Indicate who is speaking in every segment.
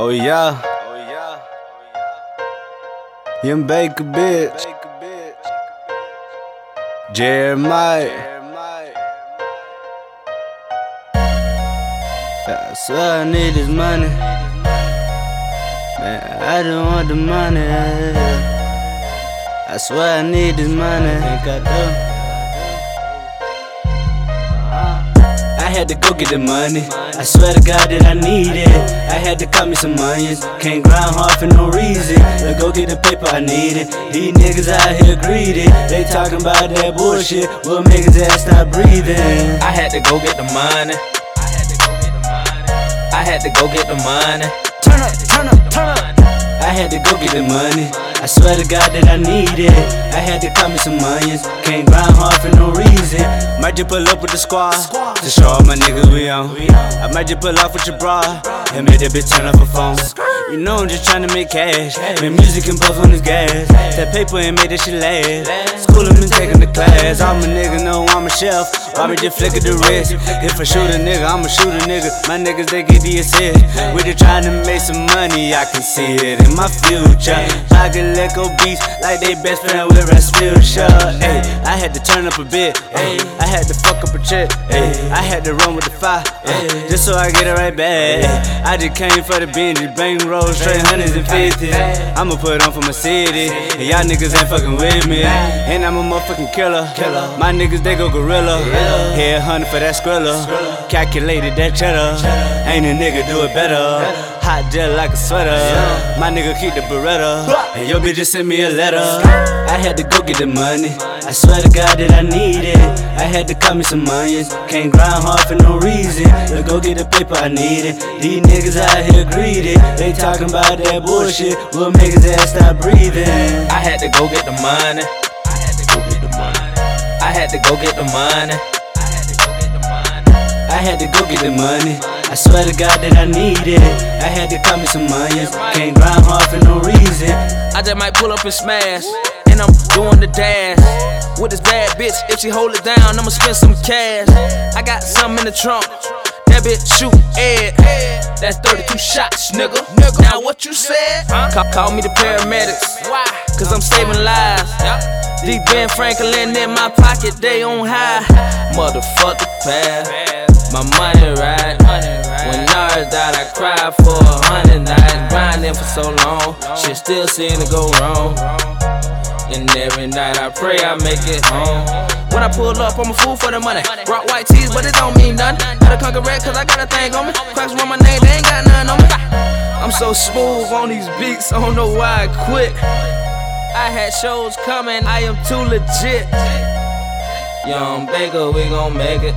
Speaker 1: Oh yeah. oh yeah oh Young Baker bitch. Jeremiah. I swear I need this money. Man, I don't want the money. I swear I need this money. Think I do. Had to go get the money. I swear to God that I need it. I had to cut me some onions. Can't grind hard for no reason. To go get the paper I need it. These niggas out here greedy. They talking about that bullshit. Will make his ass stop breathing.
Speaker 2: I had to go get the money. I had to go get the money.
Speaker 1: Turn up, turn up, turn up. I had to go get the money. I swear to God that I need it. I had to cut me some onions. Can't grind hard for no reason. Might just pull up with the squad to show all my niggas we on. I might just pull off with your bra and make that bitch turn up her phone. You know I'm just trying to make cash. Man, music and puff on this gas. That paper ain't made that shit last. School been taking the class. I'm a nigga, know I'm a chef. Bobby just flick the wrist. If I shoot a nigga, I'ma shoot a nigga. My niggas, they get the assist. We just trying to make some money. I can see it in my future. I can let go beats like they best friend with Rasputia. Ayy, I had to turn up a bit. Ayy, I had to fuck up a chick. Ayy, I had to run with the fire. Ayy, just so I get it right back. I just came for the binge, bang roll straight hundreds and fifties. I'ma put on for my city. And y'all niggas ain't fucking with me. And I'm a motherfucking killer. My niggas, they go gorilla. Head hunting for that skrilla. Calculated that cheddar. Ain't a nigga do it better. Hot jet like a sweater. My nigga keep the beretta. And your bitch just sent me a letter. I had to go get the money. I swear to God that I need it. I had to cut me some onions. Can't grind hard for no reason. To go get the paper I need it. These niggas out here greedy. They talking about that bullshit. Will make his ass stop breathing.
Speaker 2: I had to go get the money. I had to go get the money. I had to go get the money.
Speaker 1: I had to go get the money. I swear to God that I need it. I had to cut me some onions. Can't grind hard for no reason.
Speaker 2: I just might pull up and smash. And I'm doing the dash. With this bad bitch, if she hold it down, I'ma spend some cash. I got something in the trunk. That bitch shoot Ed. That's 32 shots, nigga. Now what you said? Call, call me the paramedics. Why? Cause I'm saving lives. These Ben Franklin in my pocket, they on high. Motherfucker pass. My money right. When Nars died, I cried for a hundred nights. Grinding for so long, shit still seem to go wrong. And every night I pray I make it home. When I pull up, I'm a fool for the money. Rock white tees, but it don't mean nothing. Gotta conquer red, cause I got a thing on me. Cracks on my name, they ain't got nothing on me. I'm so smooth on these beats, I don't know why I quit. I had shows coming, I am too legit. Young Baker, we gon' make it.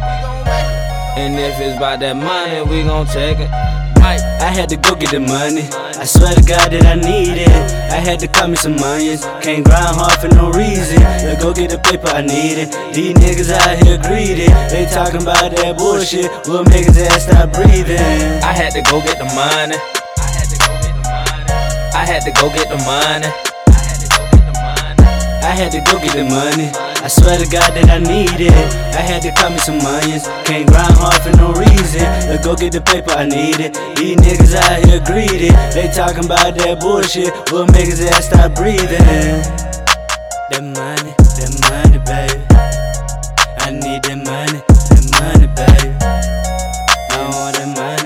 Speaker 2: And if it's about that money, we gon' take it.
Speaker 1: I had to go get the money. I swear to God that I need it. I had to cut me some onions. Can't grind hard for no reason. To go get the paper I need it. These niggas out here greedy. They talking about that bullshit. Will make his ass stop breathing.
Speaker 2: I had to go get the money. I had to go get the money.
Speaker 1: I had to go get the money. I swear to God that I need it. I had to cut me some onions. Can't grind hard for no reason. To go get the paper I need it. These niggas out here greedy. They talking about that bullshit. Will make his ass stop breathing. That money, that money, baby. I need that money, that money, baby. I want that money.